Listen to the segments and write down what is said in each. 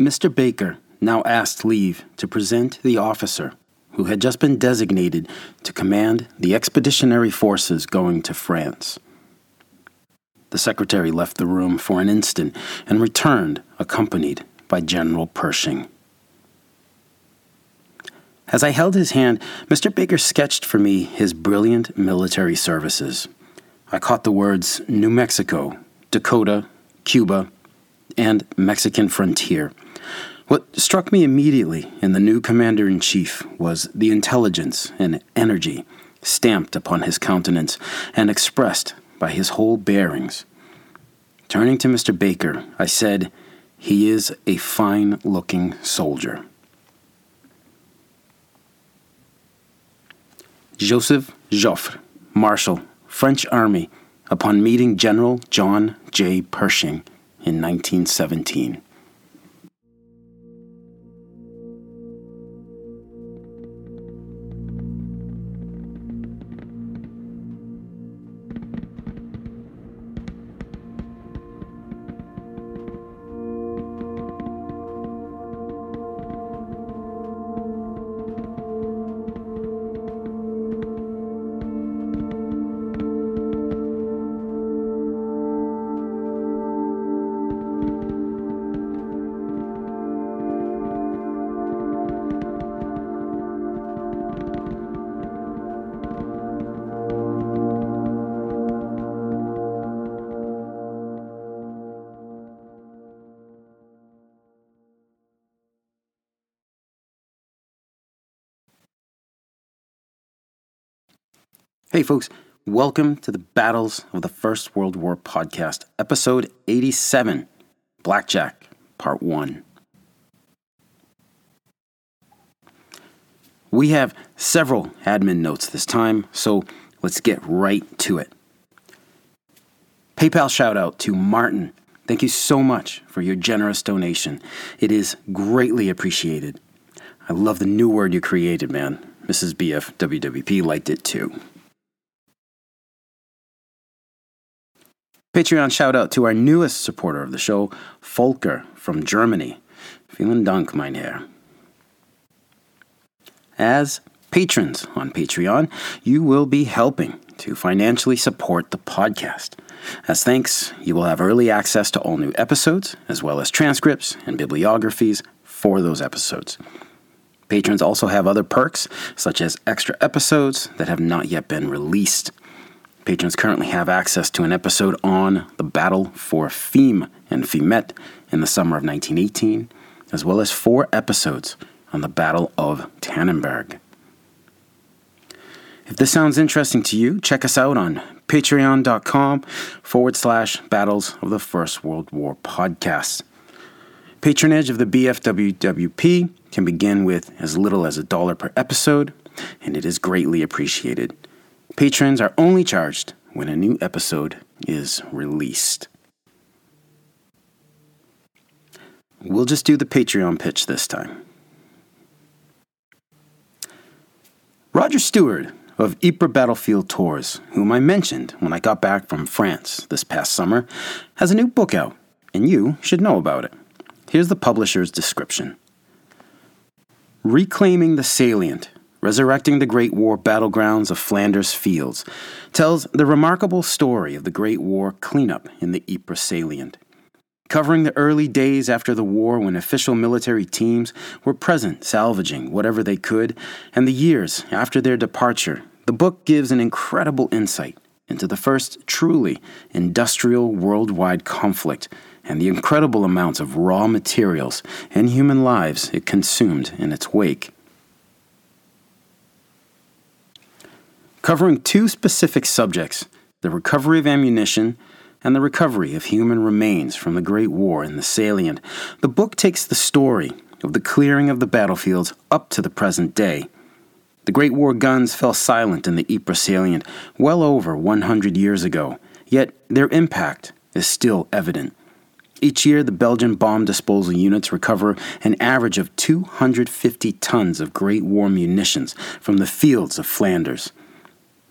Mr. Baker now asked leave to present the officer who had just been designated to command the expeditionary forces going to France. The secretary left the room for an instant and returned, accompanied by General Pershing. As I held his hand, Mr. Baker sketched for me his brilliant military services. I caught the words New Mexico, Dakota, Cuba, and Mexican frontier. What struck me immediately in the new commander in chief was the intelligence and energy stamped upon his countenance and expressed by his whole bearings. Turning to Mr. Baker, I said, He is a fine looking soldier. Joseph Joffre, Marshal, French Army, upon meeting General John J. Pershing in 1917. Hey, folks, welcome to the Battles of the First World War podcast, episode 87 Blackjack, part 1. We have several admin notes this time, so let's get right to it. PayPal shout out to Martin. Thank you so much for your generous donation. It is greatly appreciated. I love the new word you created, man. Mrs. BF WWP liked it too. Patreon shout out to our newest supporter of the show, Volker from Germany. Vielen Dank, mein Herr. As patrons on Patreon, you will be helping to financially support the podcast. As thanks, you will have early access to all new episodes, as well as transcripts and bibliographies for those episodes. Patrons also have other perks, such as extra episodes that have not yet been released. Patrons currently have access to an episode on the battle for Fismes and Fismette in the summer of 1918, as well as four episodes on the Battle of Tannenberg. If this sounds interesting to you, check us out on patreon.com forward slash battles of the First World War podcast. Patronage of the BFWWP can begin with as little as a dollar per episode, and it is greatly appreciated. Patrons are only charged when a new episode is released. We'll just do the Patreon pitch this time. Roger Stewart of Ypres Battlefield Tours, whom I mentioned when I got back from France this past summer, has a new book out, and you should know about it. Here's the publisher's description Reclaiming the Salient Resurrecting the Great War Battlegrounds of Flanders Fields, tells the remarkable story of the Great War cleanup in the Ypres salient. Covering the early days after the war when official military teams were present salvaging whatever they could, and the years after their departure, the book gives an incredible insight into the first truly industrial worldwide conflict and the incredible amounts of raw materials and human lives it consumed in its wake. Covering two specific subjects the recovery of ammunition and the recovery of human remains from the Great War in the salient. The book takes the story of the clearing of the battlefields up to the present day. The Great War guns fell silent in the Ypres salient well over 100 years ago, yet their impact is still evident. Each year, the Belgian bomb disposal units recover an average of 250 tons of Great War munitions from the fields of Flanders.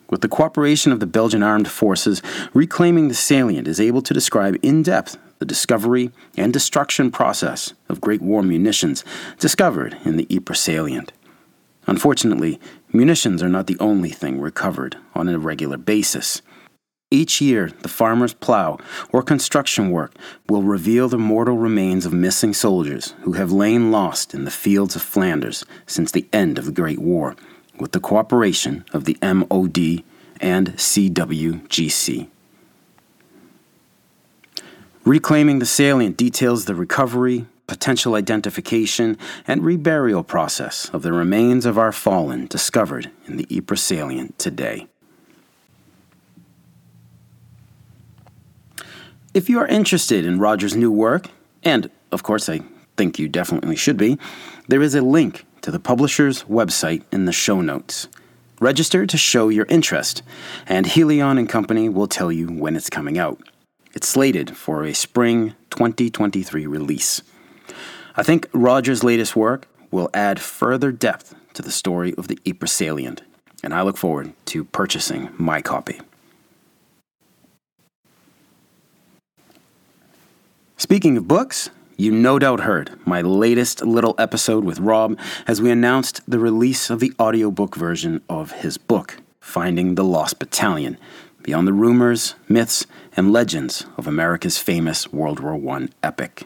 With the cooperation of the Belgian armed forces, reclaiming the salient is able to describe in depth the discovery and destruction process of Great War munitions discovered in the Ypres salient. Unfortunately, munitions are not the only thing recovered on a regular basis. Each year, the farmer's plow or construction work will reveal the mortal remains of missing soldiers who have lain lost in the fields of Flanders since the end of the Great War, with the cooperation of the MOD and CWGC. Reclaiming the salient details the recovery, potential identification, and reburial process of the remains of our fallen discovered in the Ypres salient today. If you are interested in Roger's new work, and of course I think you definitely should be, there is a link to the publisher's website in the show notes. Register to show your interest, and Helion and Company will tell you when it's coming out. It's slated for a spring 2023 release. I think Roger's latest work will add further depth to the story of the Ypres salient, and I look forward to purchasing my copy. Speaking of books, you no doubt heard my latest little episode with Rob as we announced the release of the audiobook version of his book, Finding the Lost Battalion Beyond the Rumors, Myths, and Legends of America's Famous World War I Epic.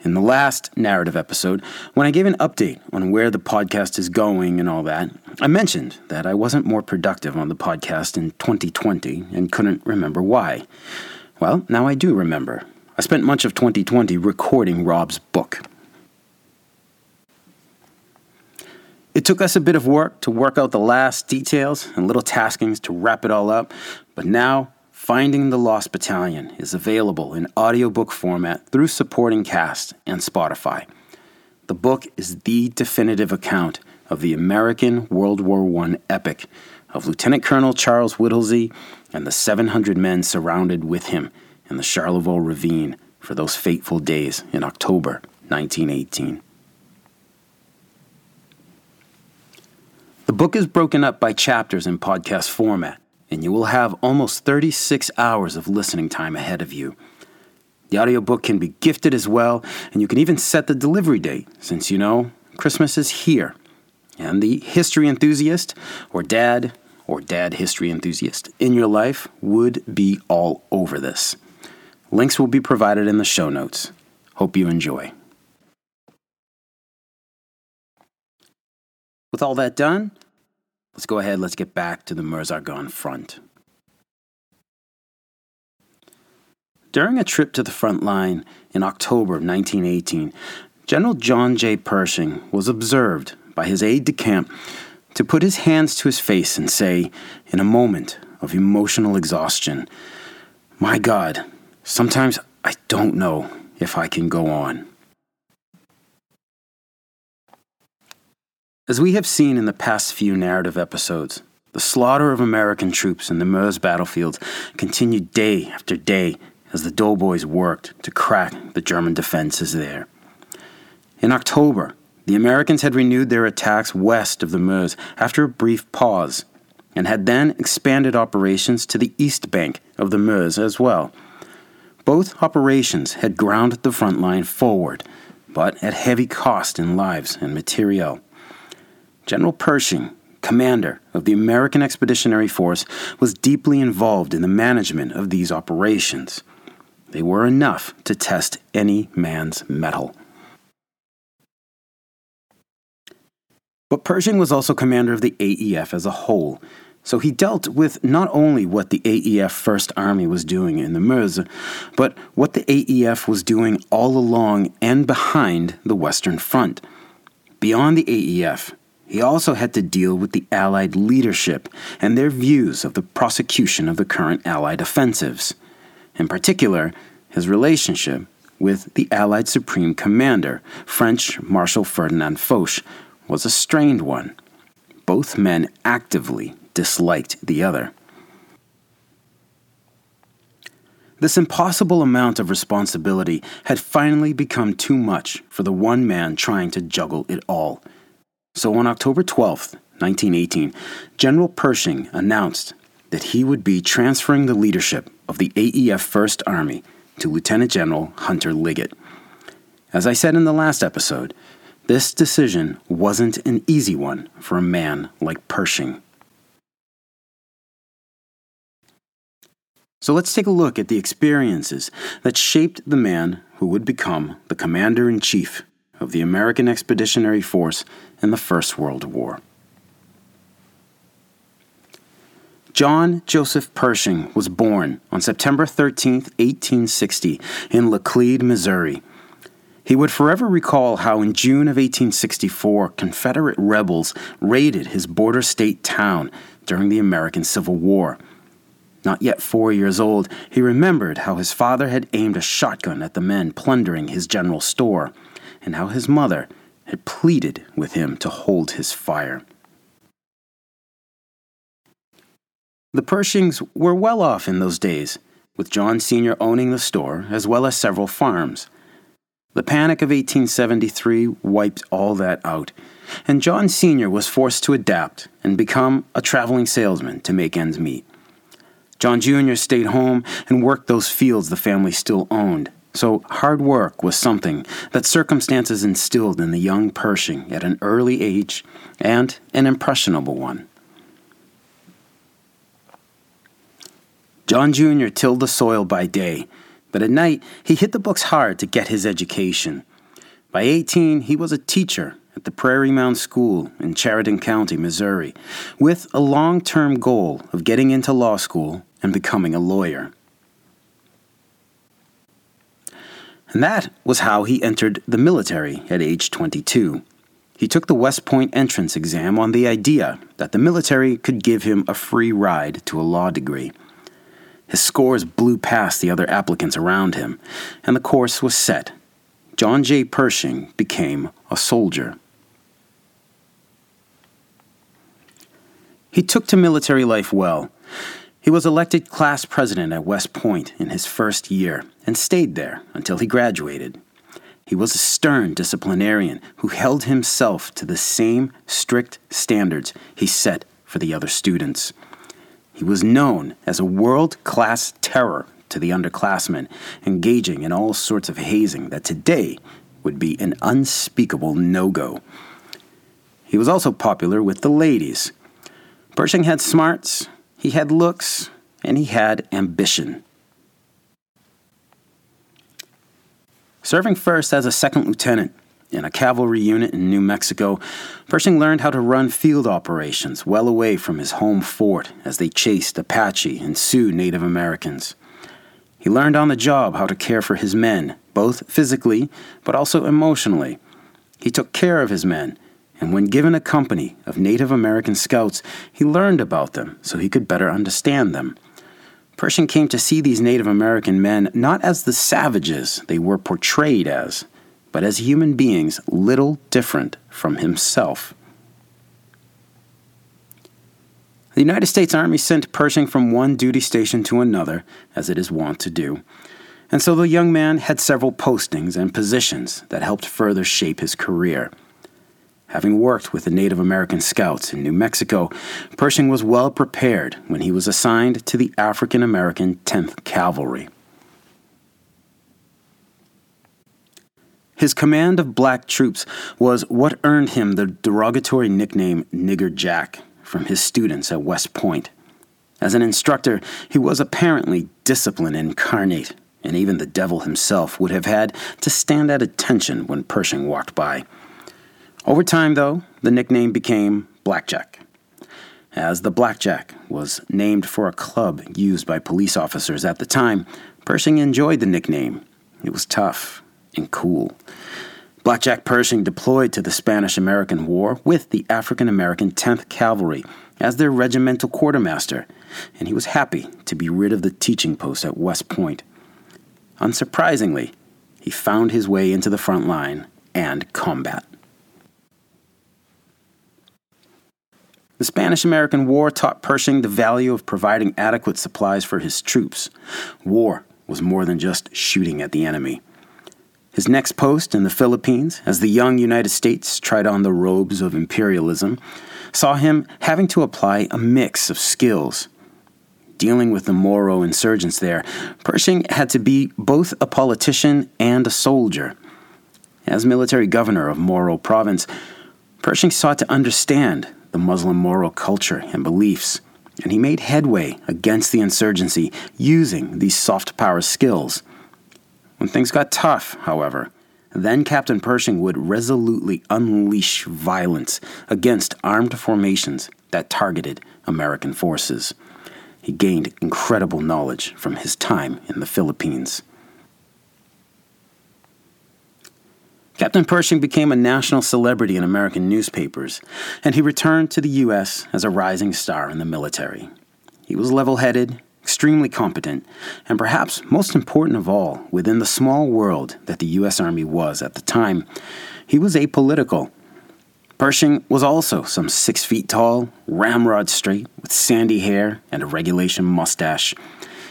In the last narrative episode, when I gave an update on where the podcast is going and all that, I mentioned that I wasn't more productive on the podcast in 2020 and couldn't remember why. Well, now I do remember. I spent much of 2020 recording Rob's book. It took us a bit of work to work out the last details and little taskings to wrap it all up, but now Finding the Lost Battalion is available in audiobook format through supporting cast and Spotify. The book is the definitive account of the American World War I epic of Lieutenant Colonel Charles Whittlesey and the 700 men surrounded with him in the Charlevaux Ravine for those fateful days in October 1918. The book is broken up by chapters in podcast format, and you will have almost 36 hours of listening time ahead of you. The audiobook can be gifted as well, and you can even set the delivery date, since you know Christmas is here. And the history enthusiast, or dad, or dad history enthusiast in your life would be all over this. Links will be provided in the show notes. Hope you enjoy. With all that done, let's go ahead, let's get back to the Meuse-Argonne front. During a trip to the front line in October of 1918, General John J. Pershing was observed by his aide de camp to put his hands to his face and say, in a moment of emotional exhaustion, My God, sometimes I don't know if I can go on. As we have seen in the past few narrative episodes, the slaughter of American troops in the Meuse battlefields continued day after day as the doughboys worked to crack the German defenses there. In October, the Americans had renewed their attacks west of the Meuse after a brief pause, and had then expanded operations to the east bank of the Meuse as well. Both operations had ground the front line forward, but at heavy cost in lives and materiel. General Pershing, commander of the American Expeditionary Force, was deeply involved in the management of these operations. They were enough to test any man's mettle. But Pershing was also commander of the AEF as a whole, so he dealt with not only what the AEF First Army was doing in the Meuse, but what the AEF was doing all along and behind the Western Front. Beyond the AEF, he also had to deal with the Allied leadership and their views of the prosecution of the current Allied offensives. In particular, his relationship with the Allied Supreme Commander, French Marshal Ferdinand Foch, was a strained one. Both men actively disliked the other. This impossible amount of responsibility had finally become too much for the one man trying to juggle it all. So on October 12, 1918, General Pershing announced that he would be transferring the leadership of the AEF First Army to Lieutenant General Hunter Liggett. As I said in the last episode, this decision wasn't an easy one for a man like Pershing. So let's take a look at the experiences that shaped the man who would become the Commander in Chief of the American Expeditionary Force in the First World War. John Joseph Pershing was born on September 13, 1860, in Laclede, Missouri. He would forever recall how in June of 1864, Confederate rebels raided his border state town during the American Civil War. Not yet four years old, he remembered how his father had aimed a shotgun at the men plundering his general store, and how his mother had pleaded with him to hold his fire. The Pershings were well off in those days, with John Sr. owning the store as well as several farms. The panic of 1873 wiped all that out, and John Sr. was forced to adapt and become a traveling salesman to make ends meet. John Jr. stayed home and worked those fields the family still owned. So, hard work was something that circumstances instilled in the young Pershing at an early age and an impressionable one. John Jr. tilled the soil by day, but at night he hit the books hard to get his education. By 18, he was a teacher at the Prairie Mound School in Chariton County, Missouri, with a long term goal of getting into law school and becoming a lawyer. And that was how he entered the military at age 22. He took the West Point entrance exam on the idea that the military could give him a free ride to a law degree. His scores blew past the other applicants around him, and the course was set. John J. Pershing became a soldier. He took to military life well. He was elected class president at West Point in his first year and stayed there until he graduated. He was a stern disciplinarian who held himself to the same strict standards he set for the other students. He was known as a world class terror to the underclassmen, engaging in all sorts of hazing that today would be an unspeakable no go. He was also popular with the ladies, Pershing had smarts, he had looks, and he had ambition. Serving first as a second lieutenant in a cavalry unit in New Mexico, Pershing learned how to run field operations well away from his home fort as they chased Apache and Sioux Native Americans. He learned on the job how to care for his men, both physically but also emotionally. He took care of his men and when given a company of Native American scouts, he learned about them so he could better understand them. Pershing came to see these Native American men not as the savages they were portrayed as, but as human beings little different from himself. The United States Army sent Pershing from one duty station to another, as it is wont to do, and so the young man had several postings and positions that helped further shape his career. Having worked with the Native American Scouts in New Mexico, Pershing was well prepared when he was assigned to the African American 10th Cavalry. His command of black troops was what earned him the derogatory nickname Nigger Jack from his students at West Point. As an instructor, he was apparently discipline incarnate, and even the devil himself would have had to stand at attention when Pershing walked by. Over time, though, the nickname became Blackjack, as the Blackjack was named for a club used by police officers at the time. Pershing enjoyed the nickname. It was tough and cool. Blackjack Pershing deployed to the Spanish American War with the African American 10th Cavalry as their regimental quartermaster, and he was happy to be rid of the teaching post at West Point. Unsurprisingly, he found his way into the front line and combat. The Spanish American War taught Pershing the value of providing adequate supplies for his troops. War was more than just shooting at the enemy. His next post in the Philippines, as the young United States tried on the robes of imperialism, saw him having to apply a mix of skills. Dealing with the Moro insurgents there, Pershing had to be both a politician and a soldier. As military governor of Moro province, Pershing sought to understand the Muslim Moro culture and beliefs, and he made headway against the insurgency using these soft power skills. When things got tough, however, then Captain Pershing would resolutely unleash violence against armed formations that targeted American forces. He gained incredible knowledge from his time in the Philippines. Captain Pershing became a national celebrity in American newspapers, and he returned to the U.S. as a rising star in the military. He was level headed, extremely competent, and perhaps most important of all, within the small world that the U.S. Army was at the time, he was apolitical. Pershing was also some six feet tall, ramrod straight, with sandy hair and a regulation mustache.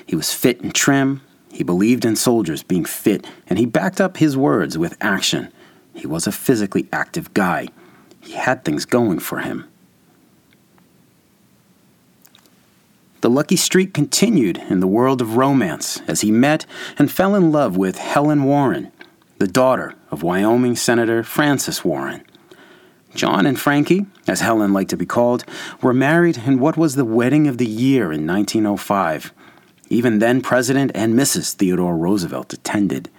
He was fit and trim. He believed in soldiers being fit, and he backed up his words with action. He was a physically active guy. He had things going for him. The lucky streak continued in the world of romance as he met and fell in love with Helen Warren, the daughter of Wyoming Senator Francis Warren. John and Frankie, as Helen liked to be called, were married in what was the wedding of the year in 1905. Even then, President and Mrs. Theodore Roosevelt attended.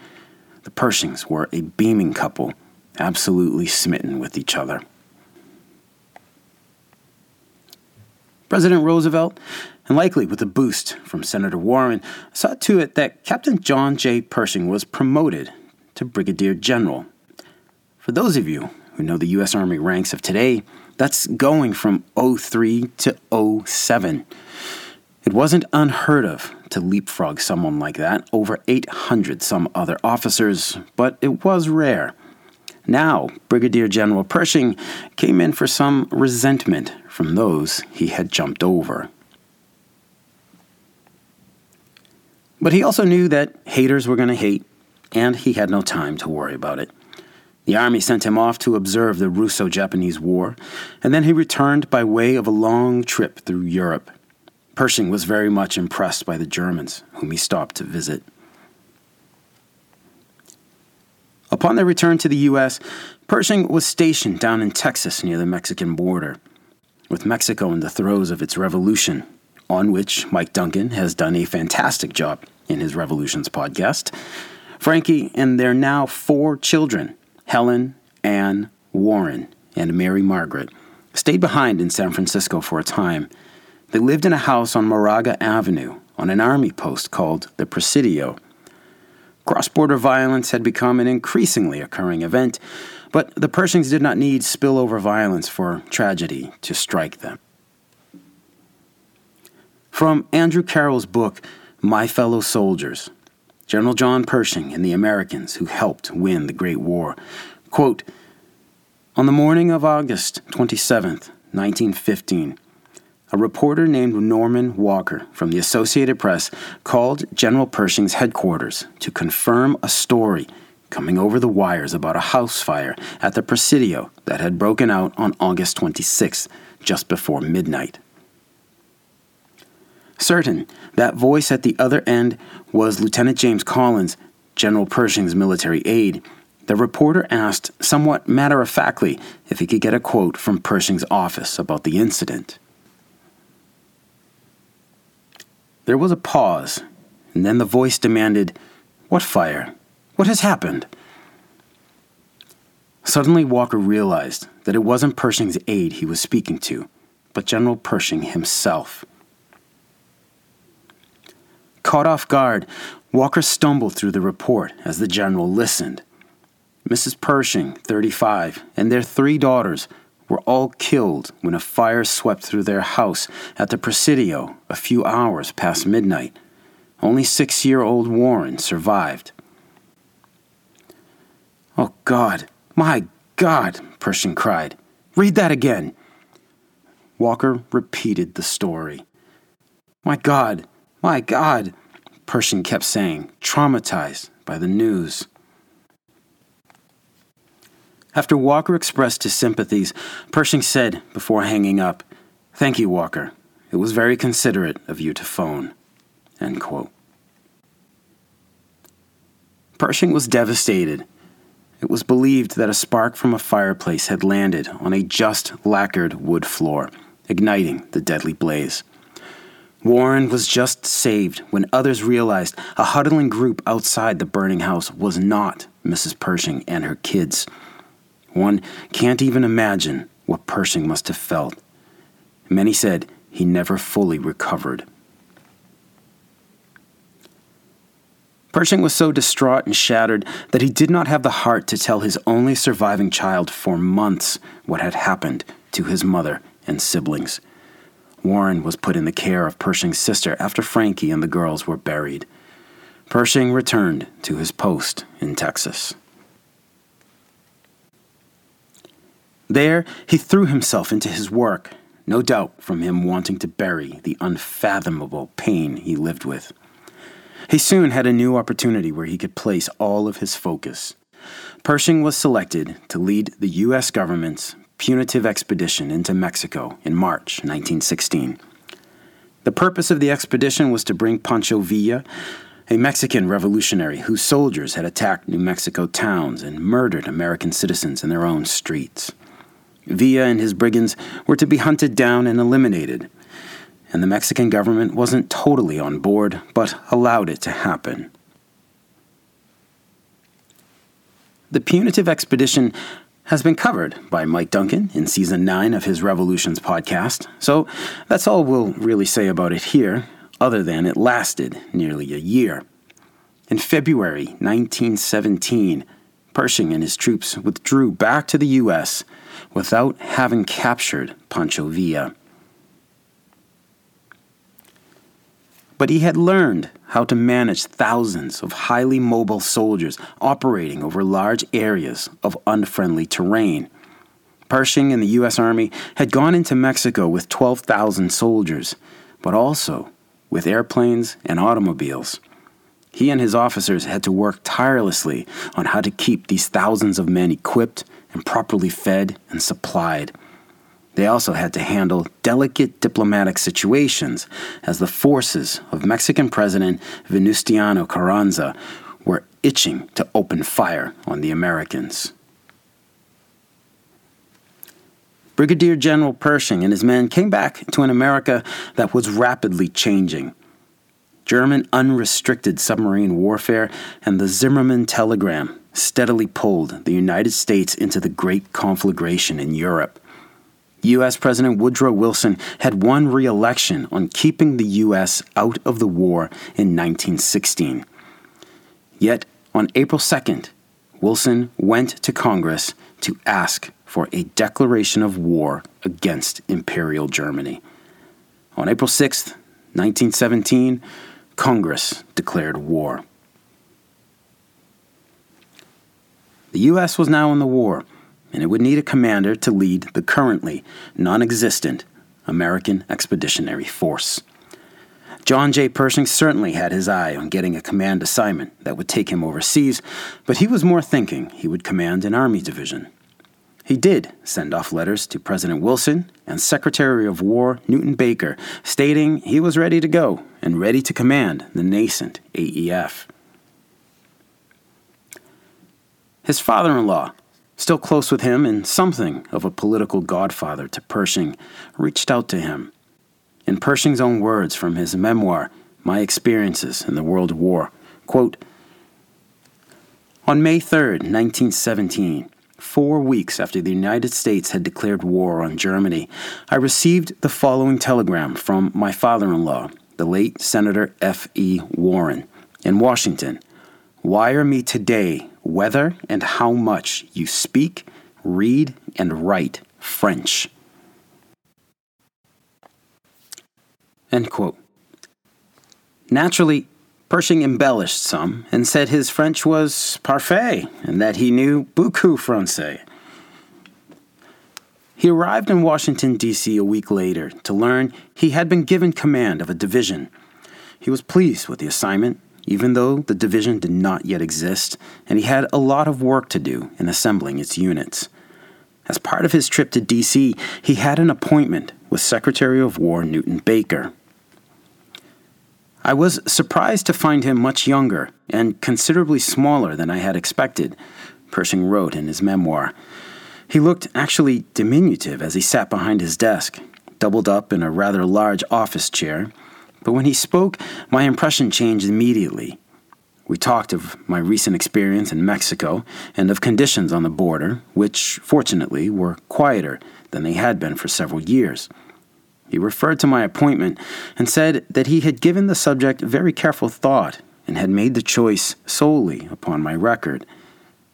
The Pershings were a beaming couple absolutely smitten with each other. President Roosevelt, and likely with a boost from Senator Warren, saw to it that Captain John J. Pershing was promoted to Brigadier General. For those of you who know the U.S. Army ranks of today, that's going from 03 to 07. It wasn't unheard of to leapfrog someone like that over 800 some other officers, but it was rare. Now, Brigadier General Pershing came in for some resentment from those he had jumped over. But he also knew that haters were going to hate, and he had no time to worry about it. The army sent him off to observe the Russo Japanese War, and then he returned by way of a long trip through Europe. Pershing was very much impressed by the Germans, whom he stopped to visit. Upon their return to the U.S., Pershing was stationed down in Texas near the Mexican border. With Mexico in the throes of its revolution, on which Mike Duncan has done a fantastic job in his Revolutions podcast, Frankie and their now four children, Helen, Anne, Warren, and Mary Margaret, stayed behind in San Francisco for a time. They lived in a house on Moraga Avenue on an army post called the Presidio Cross border violence had become an increasingly occurring event, but the Pershings did not need spillover violence for tragedy to strike them. From Andrew Carroll's book, My Fellow Soldiers, General John Pershing and the Americans who helped win the Great War, quote, On the morning of August 27, 1915, a reporter named Norman Walker from the Associated Press called General Pershing's headquarters to confirm a story coming over the wires about a house fire at the Presidio that had broken out on August 26, just before midnight. Certain that voice at the other end was Lieutenant James Collins, General Pershing's military aide. The reporter asked, somewhat matter of factly, if he could get a quote from Pershing's office about the incident. There was a pause, and then the voice demanded, What fire? What has happened? Suddenly, Walker realized that it wasn't Pershing's aide he was speaking to, but General Pershing himself. Caught off guard, Walker stumbled through the report as the general listened. Mrs. Pershing, 35, and their three daughters were all killed when a fire swept through their house at the Presidio a few hours past midnight. Only six year old Warren survived. Oh, God, my God, Pershing cried. Read that again. Walker repeated the story. My God, my God, Pershing kept saying, traumatized by the news. After Walker expressed his sympathies, Pershing said before hanging up, Thank you, Walker. it was very considerate of you to phone. Pershing was devastated. It was believed that a spark from a fireplace had landed on a just lacquered wood floor, igniting the deadly blaze. Warren was just saved when others realized a huddling group outside the burning house was not Mrs. Pershing and her kids. One can't even imagine what Pershing must have felt. Many said he never fully recovered. Pershing was so distraught and shattered that he did not have the heart to tell his only surviving child for months what had happened to his mother and siblings. Warren was put in the care of Pershing's sister after Frankie and the girls were buried. Pershing returned to his post in Texas. There, he threw himself into his work, no doubt from him wanting to bury the unfathomable pain he lived with. He soon had a new opportunity where he could place all of his focus. Pershing was selected to lead the U.S. government's punitive expedition into Mexico in March 1916. The purpose of the expedition was to bring Pancho Villa, a Mexican revolutionary whose soldiers had attacked New Mexico towns and murdered American citizens in their own streets. Villa and his brigands were to be hunted down and eliminated, and the Mexican government wasn't totally on board, but allowed it to happen. The punitive expedition has been covered by Mike Duncan in season 9 of his Revolutions podcast, so that's all we'll really say about it here, other than it lasted nearly a year. In February 1917, Pershing and his troops withdrew back to the U.S. without having captured Pancho Villa. But he had learned how to manage thousands of highly mobile soldiers operating over large areas of unfriendly terrain. Pershing and the U.S. Army had gone into Mexico with 12,000 soldiers, but also with airplanes and automobiles. He and his officers had to work tirelessly on how to keep these thousands of men equipped and properly fed and supplied. They also had to handle delicate diplomatic situations as the forces of Mexican President Venustiano Carranza were itching to open fire on the Americans. Brigadier General Pershing and his men came back to an America that was rapidly changing. German unrestricted submarine warfare and the Zimmermann telegram steadily pulled the United States into the great conflagration in Europe. U.S. President Woodrow Wilson had won re election on keeping the U.S. out of the war in 1916. Yet, on April 2nd, Wilson went to Congress to ask for a declaration of war against Imperial Germany. On April 6th, 1917, Congress declared war. The U.S. was now in the war and it would need a commander to lead the currently non existent American Expeditionary Force. John J. Pershing certainly had his eye on getting a command assignment that would take him overseas, but he was more thinking he would command an Army division. He did send off letters to President Wilson and Secretary of War Newton Baker, stating he was ready to go and ready to command the nascent AEF. His father in law, Still close with him and something of a political godfather to Pershing, reached out to him. In Pershing's own words from his memoir, My Experiences in the World War, quote, On May 3, 1917, four weeks after the United States had declared war on Germany, I received the following telegram from my father in law, the late Senator F. E. Warren, in Washington. Wire me today whether and how much you speak, read, and write French. End quote. Naturally, Pershing embellished some and said his French was parfait and that he knew beaucoup français. He arrived in Washington, D.C. a week later to learn he had been given command of a division. He was pleased with the assignment even though the division did not yet exist, and he had a lot of work to do in assembling its units. As part of his trip to DC, he had an appointment with Secretary of War Newton Baker. I was surprised to find him much younger and considerably smaller than I had expected, Pershing wrote in his memoir. He looked actually diminutive as he sat behind his desk, doubled up in a rather large office chair, but when he spoke, my impression changed immediately. We talked of my recent experience in Mexico and of conditions on the border, which, fortunately, were quieter than they had been for several years. He referred to my appointment and said that he had given the subject very careful thought and had made the choice solely upon my record.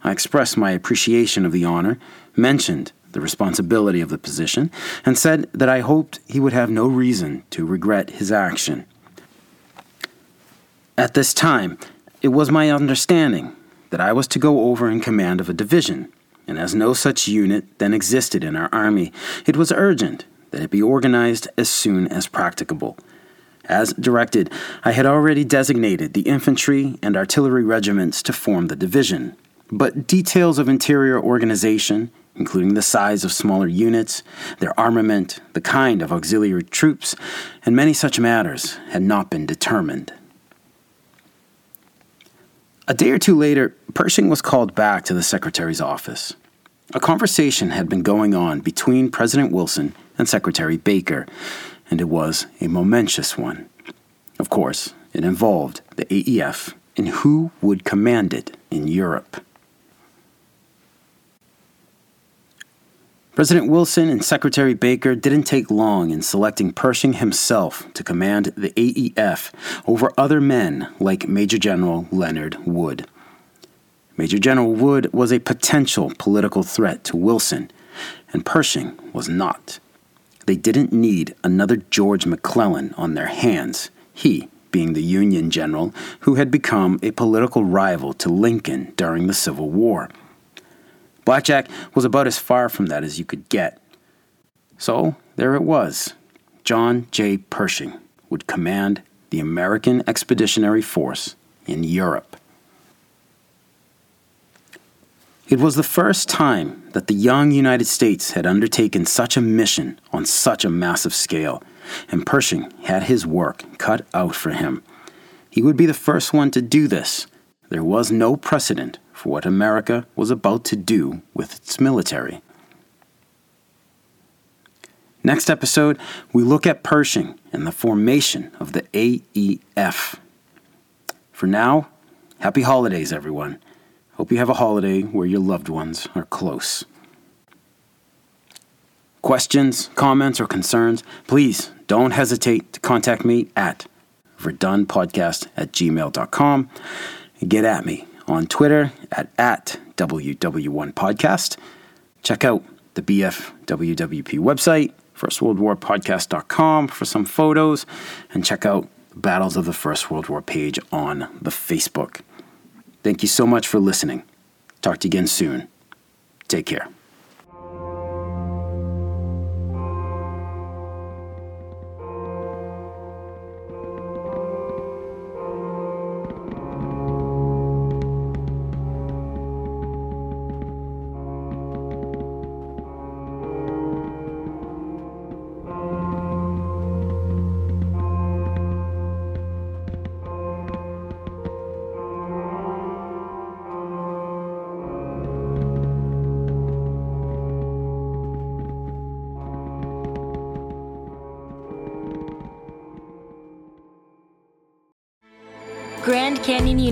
I expressed my appreciation of the honor, mentioned the responsibility of the position, and said that I hoped he would have no reason to regret his action. At this time, it was my understanding that I was to go over in command of a division, and as no such unit then existed in our army, it was urgent that it be organized as soon as practicable. As directed, I had already designated the infantry and artillery regiments to form the division, but details of interior organization, including the size of smaller units, their armament, the kind of auxiliary troops, and many such matters, had not been determined. A day or two later, Pershing was called back to the Secretary's office. A conversation had been going on between President Wilson and Secretary Baker, and it was a momentous one. Of course, it involved the AEF and who would command it in Europe. President Wilson and Secretary Baker didn't take long in selecting Pershing himself to command the AEF over other men like Major General Leonard Wood. Major General Wood was a potential political threat to Wilson, and Pershing was not. They didn't need another George McClellan on their hands, he being the Union general who had become a political rival to Lincoln during the Civil War. Blackjack was about as far from that as you could get. So there it was. John J. Pershing would command the American Expeditionary Force in Europe. It was the first time that the young United States had undertaken such a mission on such a massive scale, and Pershing had his work cut out for him. He would be the first one to do this. There was no precedent for what America was about to do with its military. Next episode, we look at Pershing and the formation of the AEF. For now, happy holidays, everyone. Hope you have a holiday where your loved ones are close. Questions, comments, or concerns, please don't hesitate to contact me at verdunpodcast at gmail.com. Get at me on Twitter at, at WW1Podcast. Check out the BFWWP website, firstworldwarpodcast.com for some photos, and check out Battles of the First World War page on the Facebook. Thank you so much for listening. Talk to you again soon. Take care.